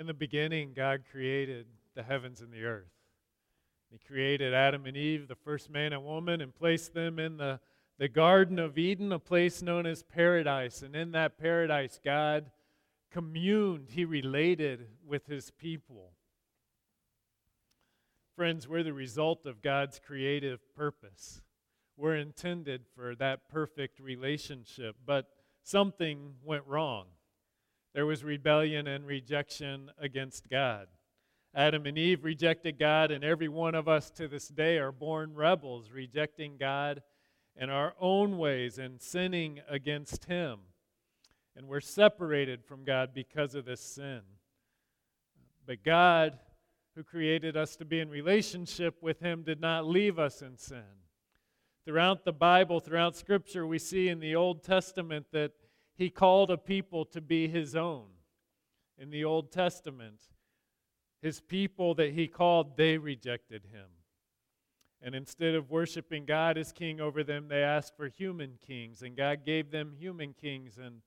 In the beginning, God created the heavens and the earth. He created Adam and Eve, the first man and woman, and placed them in the, the Garden of Eden, a place known as paradise. And in that paradise, God communed, He related with His people. Friends, we're the result of God's creative purpose. We're intended for that perfect relationship, but something went wrong. There was rebellion and rejection against God. Adam and Eve rejected God, and every one of us to this day are born rebels, rejecting God and our own ways and sinning against Him. And we're separated from God because of this sin. But God, who created us to be in relationship with Him, did not leave us in sin. Throughout the Bible, throughout Scripture, we see in the Old Testament that he called a people to be his own. In the Old Testament, his people that he called, they rejected him. And instead of worshiping God as king over them, they asked for human kings. And God gave them human kings. And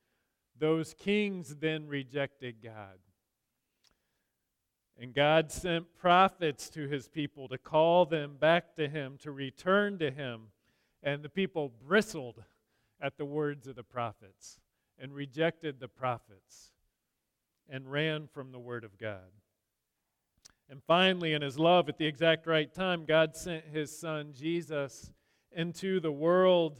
those kings then rejected God. And God sent prophets to his people to call them back to him, to return to him. And the people bristled at the words of the prophets and rejected the prophets and ran from the Word of God. And finally, in His love, at the exact right time, God sent His Son, Jesus, into the world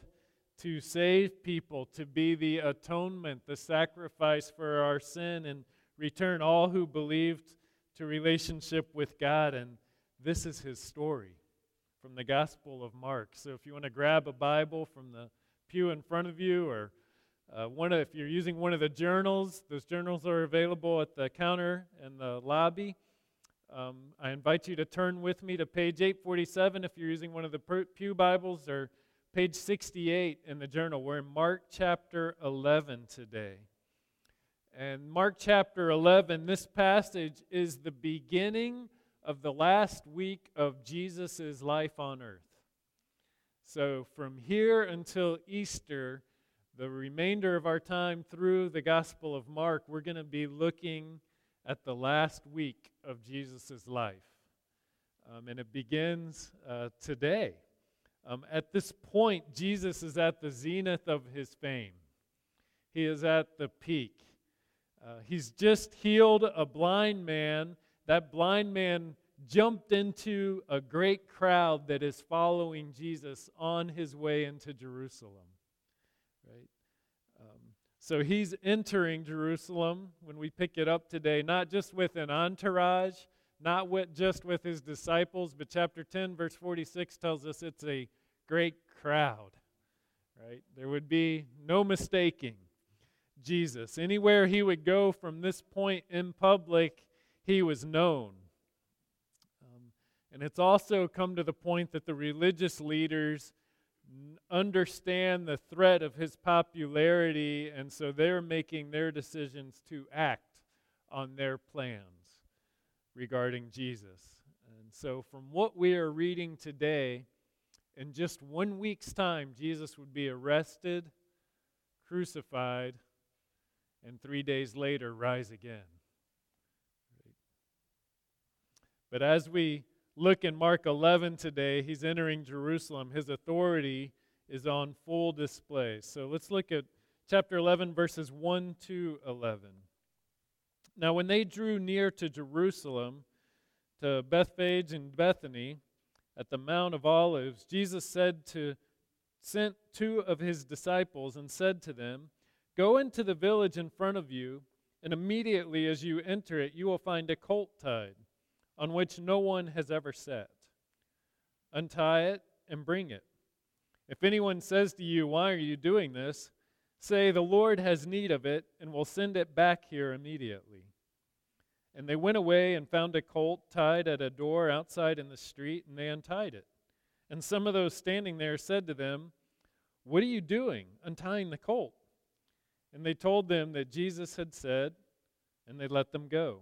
to save people, to be the atonement, the sacrifice for our sin, and return all who believed to relationship with God. And this is His story from the Gospel of Mark. So if you want to grab a Bible from the pew in front of you or uh, one of, if you're using one of the journals, those journals are available at the counter in the lobby. Um, I invite you to turn with me to page 847 if you're using one of the Pew Bibles, or page 68 in the journal. We're in Mark chapter 11 today. And Mark chapter 11, this passage is the beginning of the last week of Jesus' life on earth. So from here until Easter, the remainder of our time through the Gospel of Mark, we're going to be looking at the last week of Jesus' life. Um, and it begins uh, today. Um, at this point, Jesus is at the zenith of his fame, he is at the peak. Uh, he's just healed a blind man. That blind man jumped into a great crowd that is following Jesus on his way into Jerusalem. So he's entering Jerusalem when we pick it up today, not just with an entourage, not with, just with his disciples, but chapter 10, verse 46 tells us it's a great crowd. Right? There would be no mistaking Jesus. Anywhere he would go from this point in public, he was known. Um, and it's also come to the point that the religious leaders understand the threat of his popularity, and so they're making their decisions to act on their plans regarding Jesus. And so, from what we are reading today, in just one week's time, Jesus would be arrested, crucified, and three days later rise again. But as we look in Mark 11 today, he's entering Jerusalem. His authority is on full display. So let's look at chapter 11, verses 1 to 11. Now, when they drew near to Jerusalem, to Bethphage and Bethany, at the Mount of Olives, Jesus said to sent two of his disciples and said to them, Go into the village in front of you, and immediately as you enter it, you will find a colt tied on which no one has ever sat. Untie it and bring it. If anyone says to you, Why are you doing this? say, The Lord has need of it, and will send it back here immediately. And they went away and found a colt tied at a door outside in the street, and they untied it. And some of those standing there said to them, What are you doing, untying the colt? And they told them that Jesus had said, and they let them go.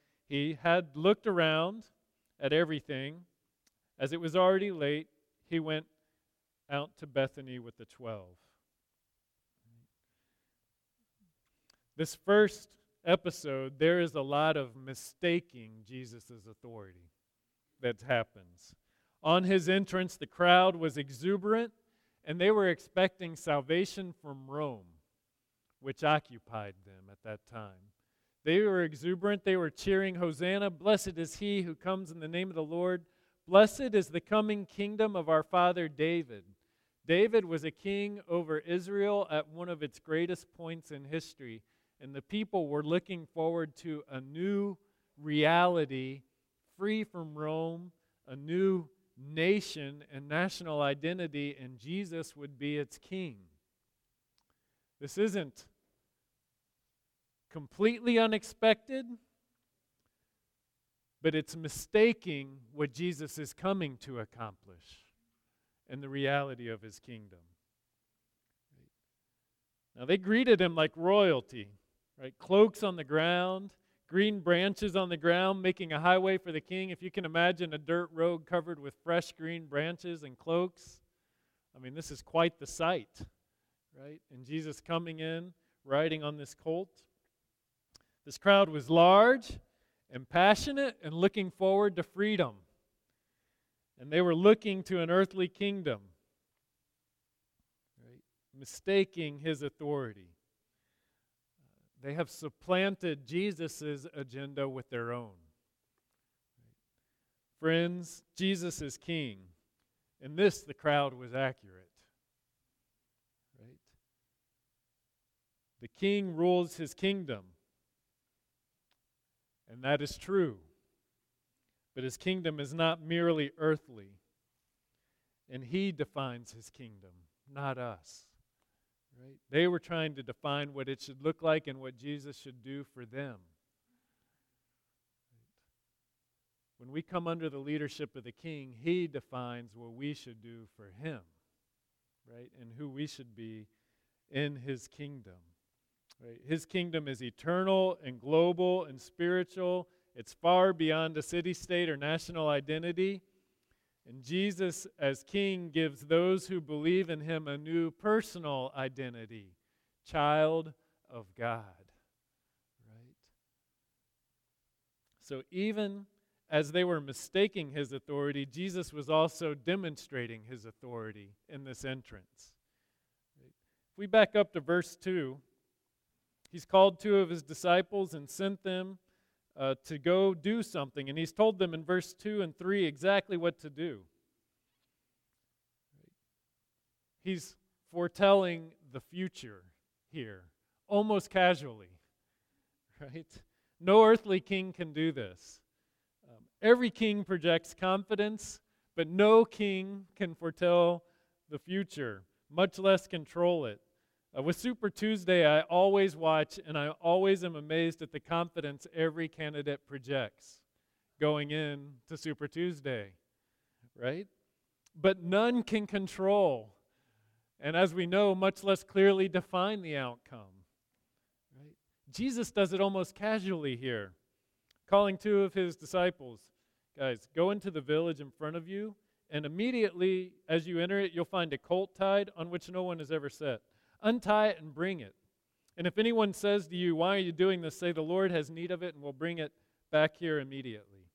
he had looked around at everything. As it was already late, he went out to Bethany with the twelve. This first episode, there is a lot of mistaking Jesus' authority that happens. On his entrance, the crowd was exuberant, and they were expecting salvation from Rome, which occupied them at that time. They were exuberant. They were cheering, Hosanna, blessed is he who comes in the name of the Lord. Blessed is the coming kingdom of our father David. David was a king over Israel at one of its greatest points in history, and the people were looking forward to a new reality free from Rome, a new nation and national identity, and Jesus would be its king. This isn't completely unexpected, but it's mistaking what Jesus is coming to accomplish and the reality of his kingdom. Now, they greeted him like royalty, right? Cloaks on the ground, green branches on the ground, making a highway for the king. If you can imagine a dirt road covered with fresh green branches and cloaks, I mean, this is quite the sight, right? And Jesus coming in, riding on this colt. This crowd was large and passionate and looking forward to freedom. And they were looking to an earthly kingdom, right? mistaking his authority. They have supplanted Jesus' agenda with their own. Friends, Jesus is king. In this, the crowd was accurate. Right? The king rules his kingdom. And that is true. But his kingdom is not merely earthly. And he defines his kingdom, not us. Right? They were trying to define what it should look like and what Jesus should do for them. When we come under the leadership of the king, he defines what we should do for him, right? And who we should be in his kingdom. Right? His kingdom is eternal and global and spiritual. It's far beyond a city state or national identity. And Jesus, as King, gives those who believe in him a new personal identity child of God. Right? So even as they were mistaking his authority, Jesus was also demonstrating his authority in this entrance. If we back up to verse 2, He's called two of his disciples and sent them uh, to go do something. And he's told them in verse 2 and 3 exactly what to do. He's foretelling the future here, almost casually. Right? No earthly king can do this. Um, every king projects confidence, but no king can foretell the future, much less control it. Uh, with Super Tuesday, I always watch and I always am amazed at the confidence every candidate projects going in to Super Tuesday, right? But none can control, and as we know, much less clearly define the outcome. Right? Jesus does it almost casually here, calling two of his disciples guys, go into the village in front of you, and immediately as you enter it, you'll find a colt tied on which no one has ever sat. Untie it and bring it. And if anyone says to you, Why are you doing this? say, The Lord has need of it, and we'll bring it back here immediately.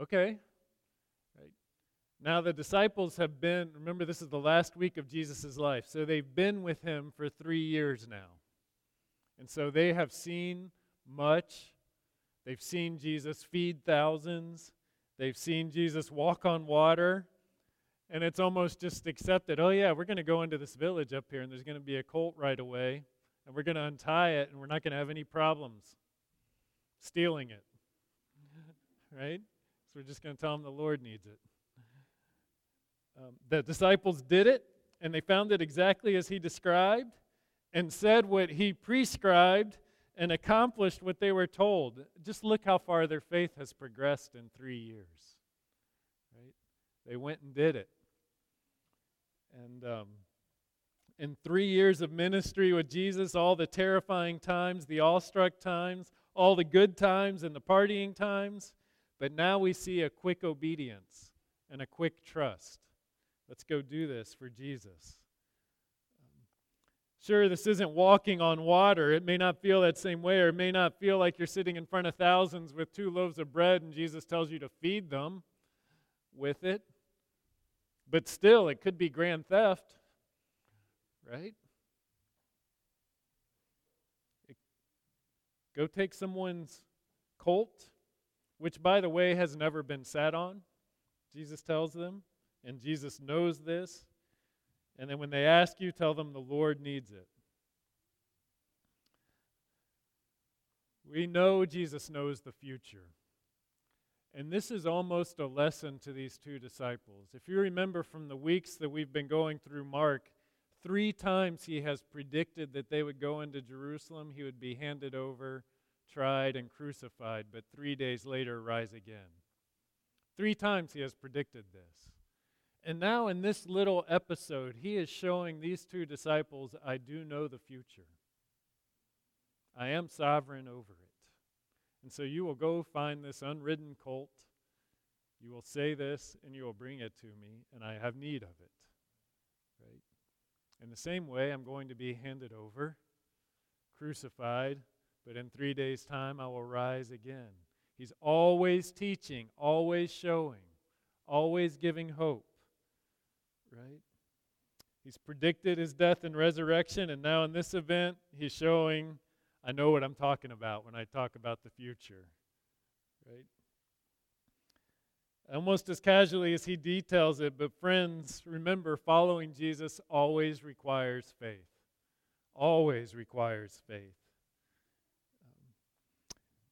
Okay. Right. Now, the disciples have been, remember, this is the last week of Jesus' life. So they've been with him for three years now. And so they have seen much. They've seen Jesus feed thousands. They've seen Jesus walk on water and it's almost just accepted oh yeah we're going to go into this village up here and there's going to be a colt right away and we're going to untie it and we're not going to have any problems stealing it right so we're just going to tell them the lord needs it um, the disciples did it and they found it exactly as he described and said what he prescribed and accomplished what they were told. Just look how far their faith has progressed in three years. Right? They went and did it. And um, in three years of ministry with Jesus, all the terrifying times, the awestruck times, all the good times and the partying times, but now we see a quick obedience and a quick trust. Let's go do this for Jesus. Sure, this isn't walking on water. It may not feel that same way, or it may not feel like you're sitting in front of thousands with two loaves of bread and Jesus tells you to feed them with it. But still, it could be grand theft, right? It, go take someone's colt, which, by the way, has never been sat on, Jesus tells them, and Jesus knows this. And then when they ask you, tell them the Lord needs it. We know Jesus knows the future. And this is almost a lesson to these two disciples. If you remember from the weeks that we've been going through Mark, three times he has predicted that they would go into Jerusalem, he would be handed over, tried, and crucified, but three days later rise again. Three times he has predicted this. And now, in this little episode, he is showing these two disciples I do know the future. I am sovereign over it. And so you will go find this unridden colt. You will say this, and you will bring it to me, and I have need of it. Right? In the same way, I'm going to be handed over, crucified, but in three days' time, I will rise again. He's always teaching, always showing, always giving hope right? He's predicted his death and resurrection, and now in this event, he's showing I know what I'm talking about when I talk about the future, right? Almost as casually as he details it, but friends, remember, following Jesus always requires faith. Always requires faith.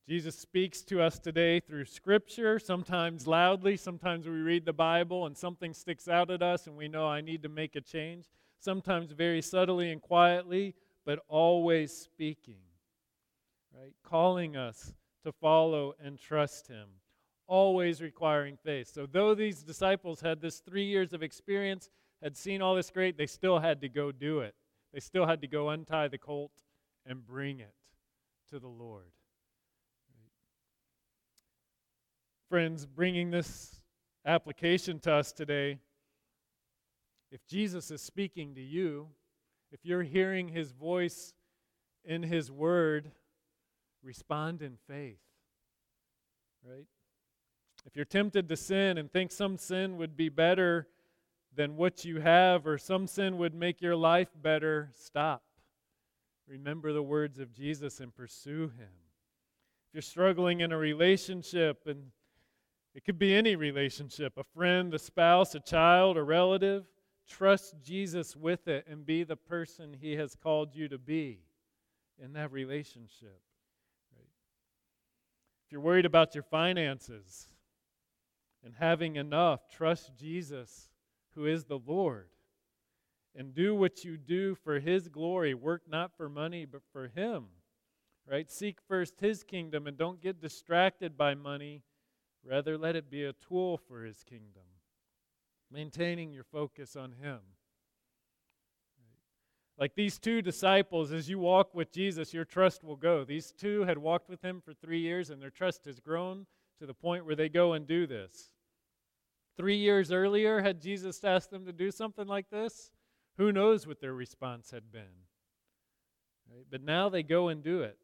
Jesus speaks to us today through Scripture, sometimes loudly, sometimes we read the Bible and something sticks out at us and we know I need to make a change. Sometimes very subtly and quietly, but always speaking, right? Calling us to follow and trust Him, always requiring faith. So, though these disciples had this three years of experience, had seen all this great, they still had to go do it. They still had to go untie the colt and bring it to the Lord. friends, bringing this application to us today. If Jesus is speaking to you, if you're hearing his voice in his word, respond in faith. Right? If you're tempted to sin and think some sin would be better than what you have, or some sin would make your life better, stop. Remember the words of Jesus and pursue him. If you're struggling in a relationship and it could be any relationship a friend, a spouse, a child, a relative. Trust Jesus with it and be the person He has called you to be in that relationship. If you're worried about your finances and having enough, trust Jesus, who is the Lord. And do what you do for His glory. Work not for money, but for Him. Right? Seek first His kingdom and don't get distracted by money Rather, let it be a tool for his kingdom, maintaining your focus on him. Like these two disciples, as you walk with Jesus, your trust will go. These two had walked with him for three years, and their trust has grown to the point where they go and do this. Three years earlier, had Jesus asked them to do something like this? Who knows what their response had been? Right? But now they go and do it.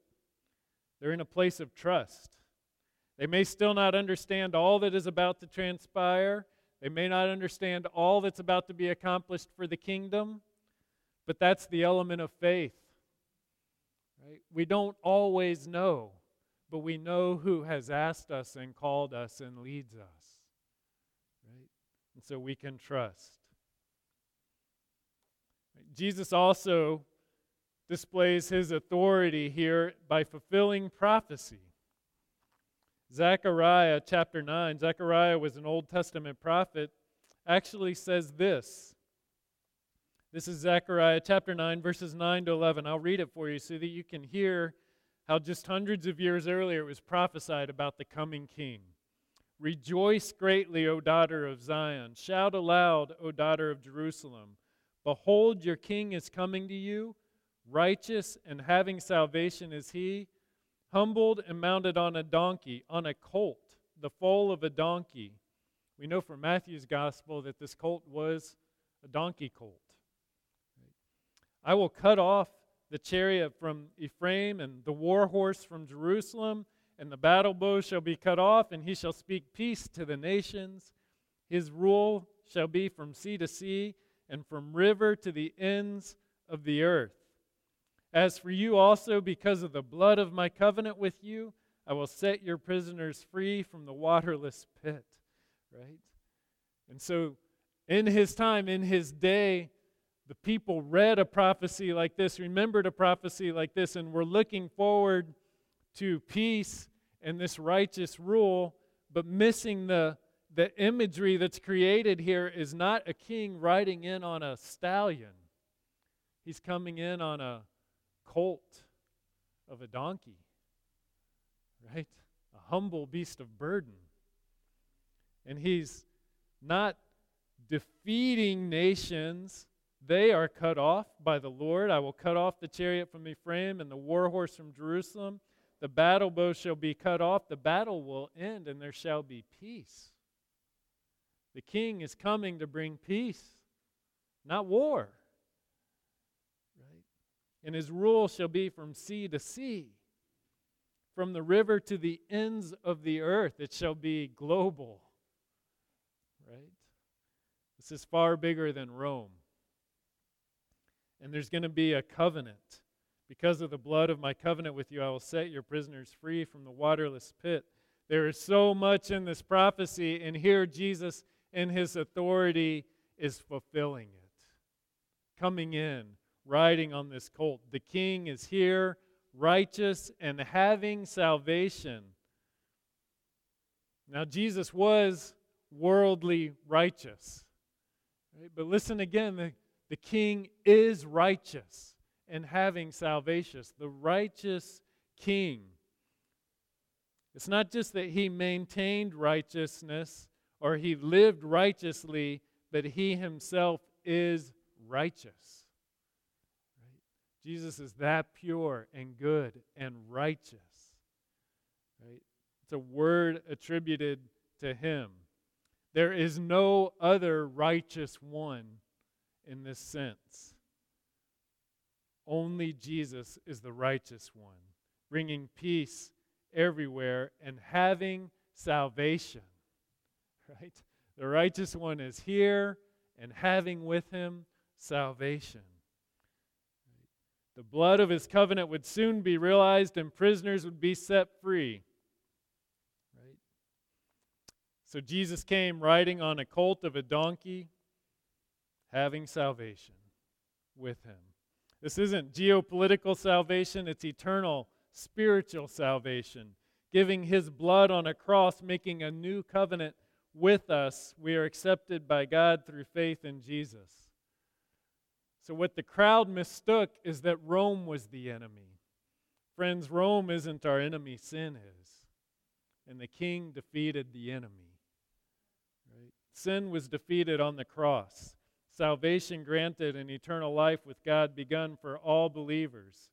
They're in a place of trust. They may still not understand all that is about to transpire. They may not understand all that's about to be accomplished for the kingdom, but that's the element of faith. Right? We don't always know, but we know who has asked us and called us and leads us. Right? And so we can trust. Jesus also displays his authority here by fulfilling prophecy. Zechariah chapter 9, Zechariah was an Old Testament prophet, actually says this. This is Zechariah chapter 9, verses 9 to 11. I'll read it for you so that you can hear how just hundreds of years earlier it was prophesied about the coming king. Rejoice greatly, O daughter of Zion. Shout aloud, O daughter of Jerusalem. Behold, your king is coming to you. Righteous and having salvation is he, humbled and mounted on a donkey, on a colt, the foal of a donkey. We know from Matthew's gospel that this colt was a donkey colt. I will cut off the chariot from Ephraim and the war horse from Jerusalem and the battle bow shall be cut off, and he shall speak peace to the nations. His rule shall be from sea to sea, and from river to the ends of the earth. As for you also, because of the blood of my covenant with you, I will set your prisoners free from the waterless pit. Right? And so, in his time, in his day, the people read a prophecy like this, remembered a prophecy like this, and were looking forward to peace and this righteous rule, but missing the, the imagery that's created here is not a king riding in on a stallion. He's coming in on a colt of a donkey, right? A humble beast of burden. And he's not defeating nations. They are cut off by the Lord. I will cut off the chariot from Ephraim and the war horse from Jerusalem. The battle bow shall be cut off, the battle will end, and there shall be peace. The king is coming to bring peace, not war. Right? And his rule shall be from sea to sea, from the river to the ends of the earth. It shall be global. Right? This is far bigger than Rome. And there's going to be a covenant because of the blood of my covenant with you, I will set your prisoners free from the waterless pit. There is so much in this prophecy, and here Jesus, in his authority, is fulfilling it. Coming in, riding on this colt. The king is here, righteous, and having salvation. Now, Jesus was worldly righteous. Right? But listen again the, the king is righteous and having salvation, the righteous king. It's not just that he maintained righteousness or he lived righteously, but he himself is righteous. Right? Jesus is that pure and good and righteous. Right? It's a word attributed to him. There is no other righteous one in this sense. Only Jesus is the righteous one, bringing peace everywhere and having salvation. Right? The righteous one is here and having with him salvation. The blood of his covenant would soon be realized and prisoners would be set free. Right? So Jesus came riding on a colt of a donkey, having salvation with him. This isn't geopolitical salvation, it's eternal spiritual salvation. Giving his blood on a cross, making a new covenant with us. We are accepted by God through faith in Jesus. So, what the crowd mistook is that Rome was the enemy. Friends, Rome isn't our enemy, sin is. And the king defeated the enemy. Right? Sin was defeated on the cross salvation granted and eternal life with God begun for all believers.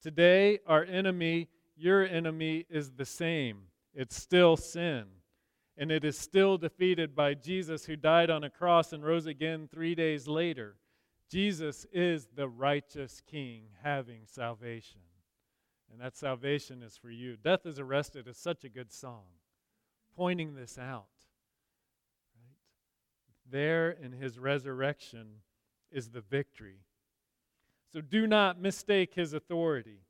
Today, our enemy, your enemy, is the same. It's still sin. And it is still defeated by Jesus, who died on a cross and rose again three days later. Jesus is the righteous King having salvation. And that salvation is for you. Death is Arrested is such a good song, pointing this out. There in his resurrection is the victory. So do not mistake his authority.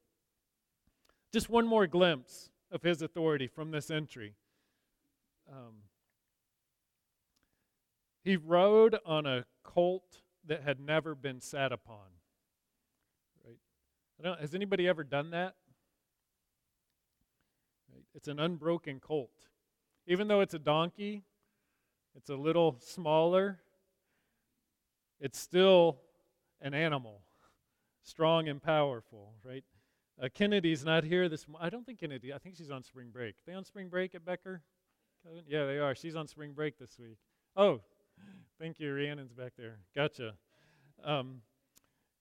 Just one more glimpse of his authority from this entry. Um, he rode on a colt that had never been sat upon. Right? has anybody ever done that? Right? It's an unbroken colt. Even though it's a donkey, it's a little smaller. It's still an animal, strong and powerful, right? Uh, Kennedy's not here this. I don't think Kennedy. I think she's on spring break. They on spring break at Becker? Yeah, they are. She's on spring break this week. Oh, thank you. Rhiannon's back there. Gotcha. Um,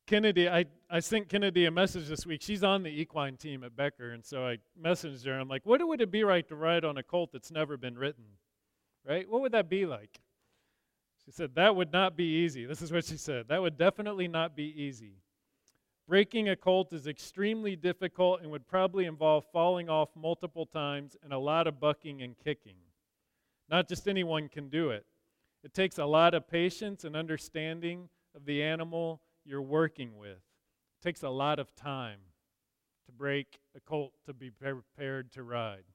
Kennedy, I, I sent Kennedy a message this week. She's on the equine team at Becker, and so I messaged her. I'm like, what would it be like to ride on a colt that's never been ridden? Right? What would that be like? She said, that would not be easy. This is what she said. That would definitely not be easy. Breaking a colt is extremely difficult and would probably involve falling off multiple times and a lot of bucking and kicking. Not just anyone can do it. It takes a lot of patience and understanding of the animal you're working with. It takes a lot of time to break a colt to be prepared to ride.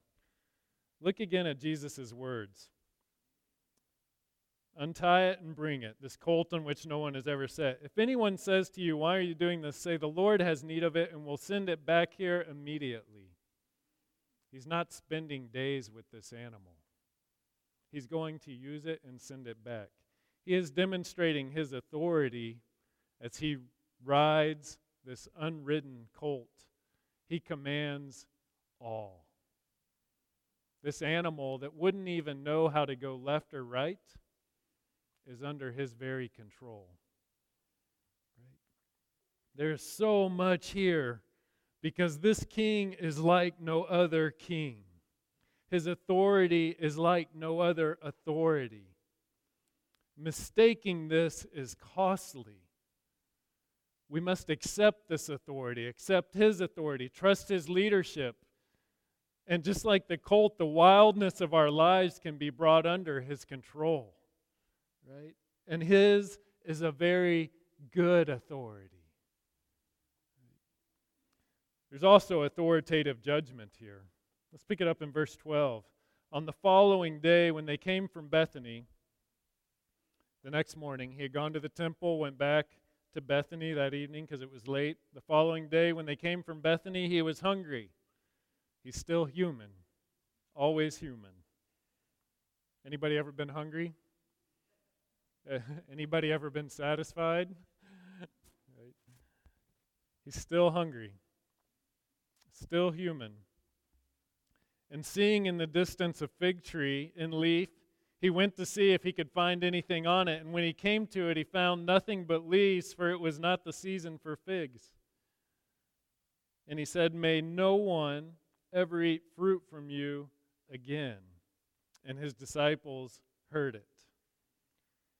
Look again at Jesus' words. Untie it and bring it, this colt on which no one has ever sat. If anyone says to you, Why are you doing this? say, The Lord has need of it and will send it back here immediately. He's not spending days with this animal, he's going to use it and send it back. He is demonstrating his authority as he rides this unridden colt. He commands all. This animal that wouldn't even know how to go left or right is under his very control. Right? There's so much here because this king is like no other king. His authority is like no other authority. Mistaking this is costly. We must accept this authority, accept his authority, trust his leadership. And just like the colt, the wildness of our lives can be brought under his control right? And his is a very good authority. There's also authoritative judgment here. Let's pick it up in verse 12. On the following day, when they came from Bethany, the next morning, he had gone to the temple, went back to Bethany that evening because it was late. The following day, when they came from Bethany, he was hungry. He's still human, always human. Anybody ever been hungry? Anybody ever been satisfied? right. He's still hungry, still human. And seeing in the distance a fig tree in leaf, he went to see if he could find anything on it. And when he came to it, he found nothing but leaves, for it was not the season for figs. And he said, May no one ever eat fruit from you again. And his disciples heard it.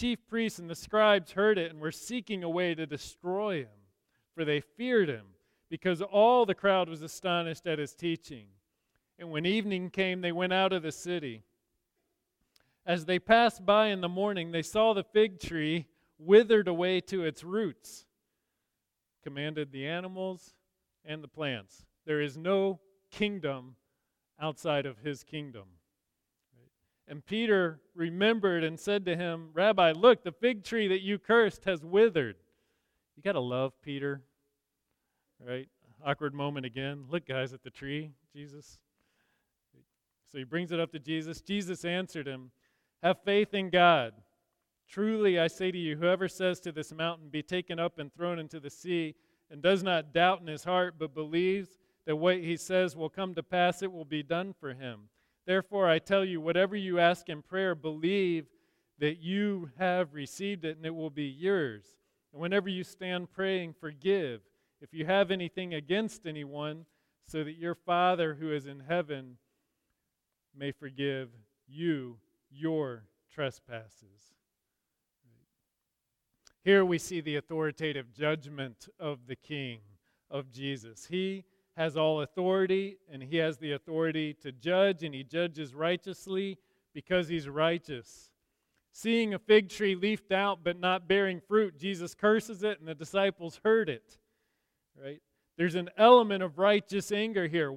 chief priests and the scribes heard it and were seeking a way to destroy him, for they feared him, because all the crowd was astonished at his teaching. And when evening came, they went out of the city. As they passed by in the morning, they saw the fig tree withered away to its roots, commanded the animals and the plants. There is no kingdom outside of his kingdom. And Peter remembered and said to him, Rabbi, look, the fig tree that you cursed has withered. You got to love Peter, right? Awkward moment again. Look, guys, at the tree, Jesus. So he brings it up to Jesus. Jesus answered him, Have faith in God. Truly, I say to you, whoever says to this mountain, Be taken up and thrown into the sea, and does not doubt in his heart, but believes that what he says will come to pass, it will be done for him. Therefore, I tell you, whatever you ask in prayer, believe that you have received it and it will be yours. And whenever you stand praying, forgive if you have anything against anyone, so that your Father who is in heaven may forgive you your trespasses. Here we see the authoritative judgment of the King, of Jesus. He has all authority, and he has the authority to judge, and he judges righteously because he's righteous. Seeing a fig tree leafed out but not bearing fruit, Jesus curses it, and the disciples heard it. Right? There's an element of righteous anger here.